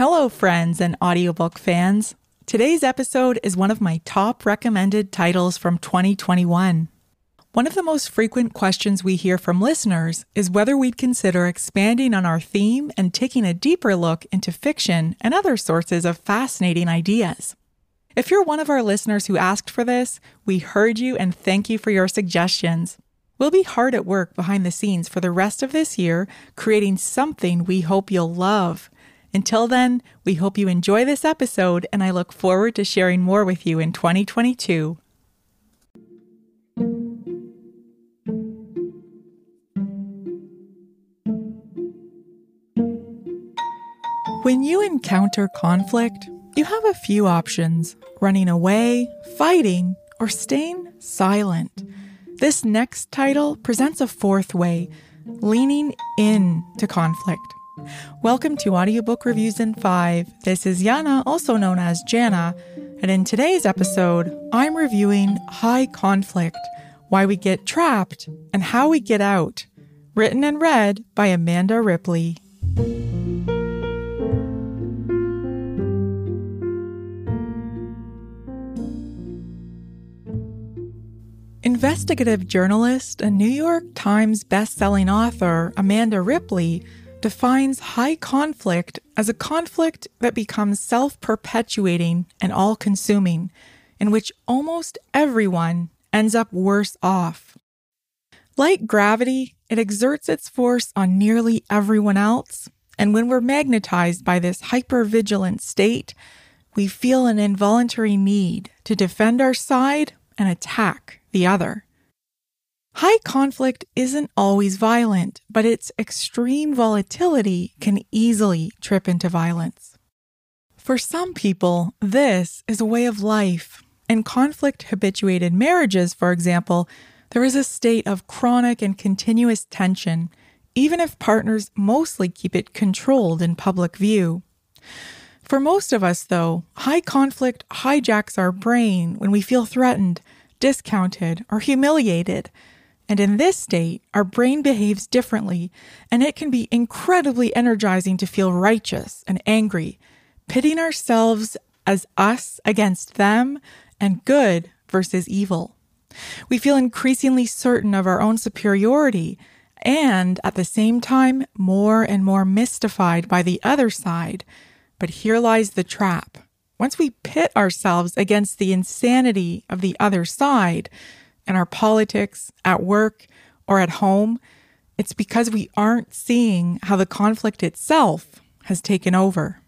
Hello, friends and audiobook fans. Today's episode is one of my top recommended titles from 2021. One of the most frequent questions we hear from listeners is whether we'd consider expanding on our theme and taking a deeper look into fiction and other sources of fascinating ideas. If you're one of our listeners who asked for this, we heard you and thank you for your suggestions. We'll be hard at work behind the scenes for the rest of this year, creating something we hope you'll love. Until then, we hope you enjoy this episode, and I look forward to sharing more with you in 2022. When you encounter conflict, you have a few options running away, fighting, or staying silent. This next title presents a fourth way leaning in to conflict. Welcome to Audiobook Reviews in 5. This is Yana, also known as Jana, and in today's episode, I'm reviewing High Conflict Why We Get Trapped and How We Get Out, written and read by Amanda Ripley. Investigative journalist and New York Times bestselling author Amanda Ripley defines high conflict as a conflict that becomes self perpetuating and all consuming, in which almost everyone ends up worse off. Like gravity, it exerts its force on nearly everyone else, and when we're magnetized by this hypervigilant state, we feel an involuntary need to defend our side and attack the other. High conflict isn't always violent, but its extreme volatility can easily trip into violence. For some people, this is a way of life. In conflict habituated marriages, for example, there is a state of chronic and continuous tension, even if partners mostly keep it controlled in public view. For most of us, though, high conflict hijacks our brain when we feel threatened, discounted, or humiliated and in this state, our brain behaves differently, and it can be incredibly energizing to feel righteous and angry, pitting ourselves as us against them and good versus evil. We feel increasingly certain of our own superiority and at the same time more and more mystified by the other side. But here lies the trap. Once we pit ourselves against the insanity of the other side, in our politics, at work, or at home, it's because we aren't seeing how the conflict itself has taken over.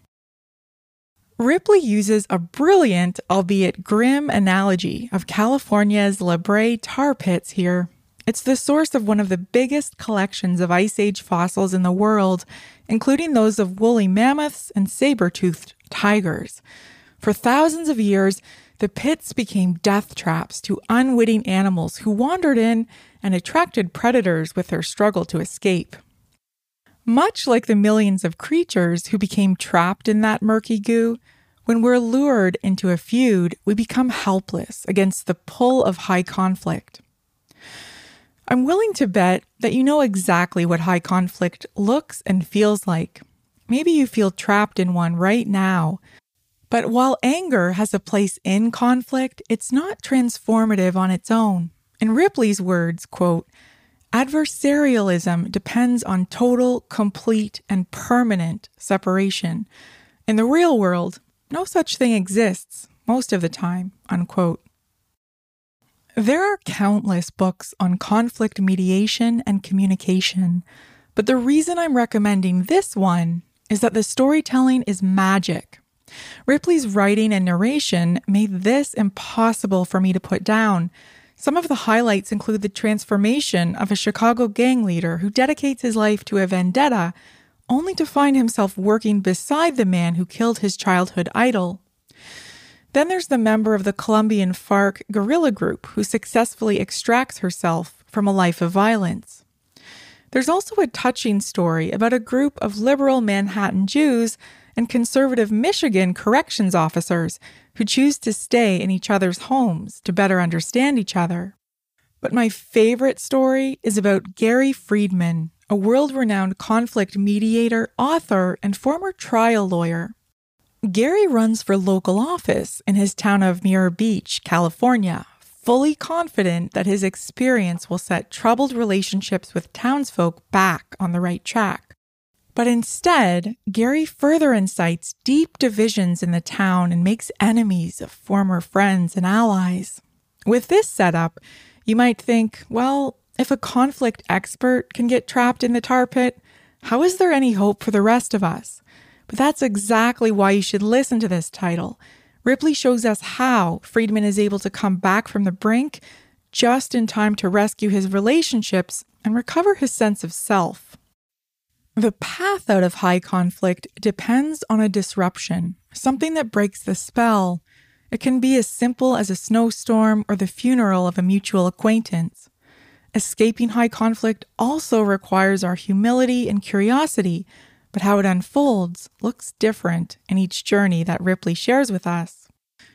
Ripley uses a brilliant, albeit grim, analogy of California's La Brea tar pits here. It's the source of one of the biggest collections of Ice Age fossils in the world, including those of woolly mammoths and saber toothed tigers. For thousands of years, the pits became death traps to unwitting animals who wandered in and attracted predators with their struggle to escape. Much like the millions of creatures who became trapped in that murky goo, when we're lured into a feud, we become helpless against the pull of high conflict. I'm willing to bet that you know exactly what high conflict looks and feels like. Maybe you feel trapped in one right now, but while anger has a place in conflict, it's not transformative on its own. In Ripley's words, quote, adversarialism depends on total, complete, and permanent separation. In the real world, no such thing exists most of the time, unquote. There are countless books on conflict mediation and communication, but the reason I'm recommending this one is that the storytelling is magic Ripley's writing and narration made this impossible for me to put down. Some of the highlights include the transformation of a Chicago gang leader who dedicates his life to a vendetta, only to find himself working beside the man who killed his childhood idol. Then there's the member of the Colombian FARC guerrilla group who successfully extracts herself from a life of violence. There's also a touching story about a group of liberal Manhattan Jews and conservative Michigan corrections officers who choose to stay in each other's homes to better understand each other. But my favorite story is about Gary Friedman, a world renowned conflict mediator, author, and former trial lawyer Gary runs for local office in his town of Muir Beach, California, fully confident that his experience will set troubled relationships with townsfolk back on the right track. But instead, Gary further incites deep divisions in the town and makes enemies of former friends and allies. With this setup, you might think, well, if a conflict expert can get trapped in the tar pit, how is there any hope for the rest of us? But that's exactly why you should listen to this title. Ripley shows us how Friedman is able to come back from the brink just in time to rescue his relationships and recover his sense of self. The path out of high conflict depends on a disruption, something that breaks the spell. It can be as simple as a snowstorm or the funeral of a mutual acquaintance. Escaping high conflict also requires our humility and curiosity, but how it unfolds looks different in each journey that Ripley shares with us.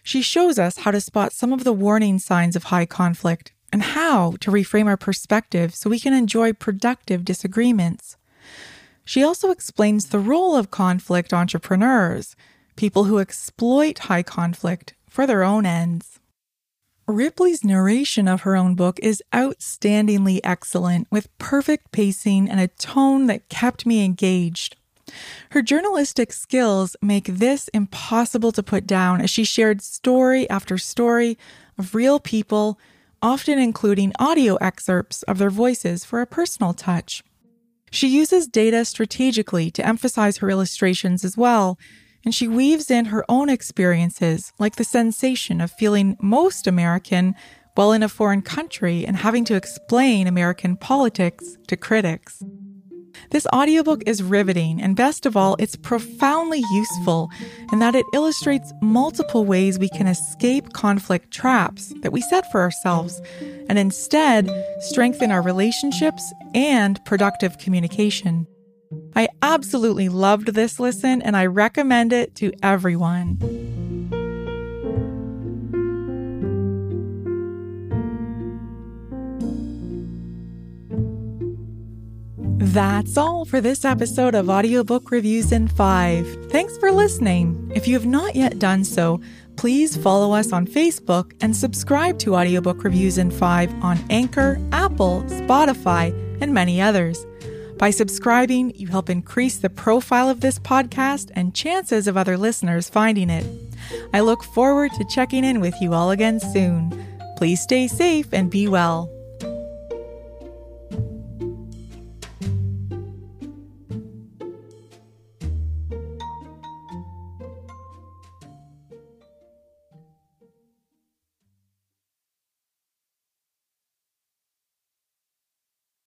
She shows us how to spot some of the warning signs of high conflict and how to reframe our perspective so we can enjoy productive disagreements. She also explains the role of conflict entrepreneurs, people who exploit high conflict for their own ends. Ripley's narration of her own book is outstandingly excellent, with perfect pacing and a tone that kept me engaged. Her journalistic skills make this impossible to put down as she shared story after story of real people, often including audio excerpts of their voices for a personal touch. She uses data strategically to emphasize her illustrations as well, and she weaves in her own experiences, like the sensation of feeling most American while in a foreign country and having to explain American politics to critics. This audiobook is riveting, and best of all, it's profoundly useful in that it illustrates multiple ways we can escape conflict traps that we set for ourselves and instead strengthen our relationships and productive communication. I absolutely loved this listen and I recommend it to everyone. That's all for this episode of Audiobook Reviews in 5. Thanks for listening. If you have not yet done so, please follow us on Facebook and subscribe to Audiobook Reviews in 5 on Anchor, Apple, Spotify, and many others. By subscribing, you help increase the profile of this podcast and chances of other listeners finding it. I look forward to checking in with you all again soon. Please stay safe and be well.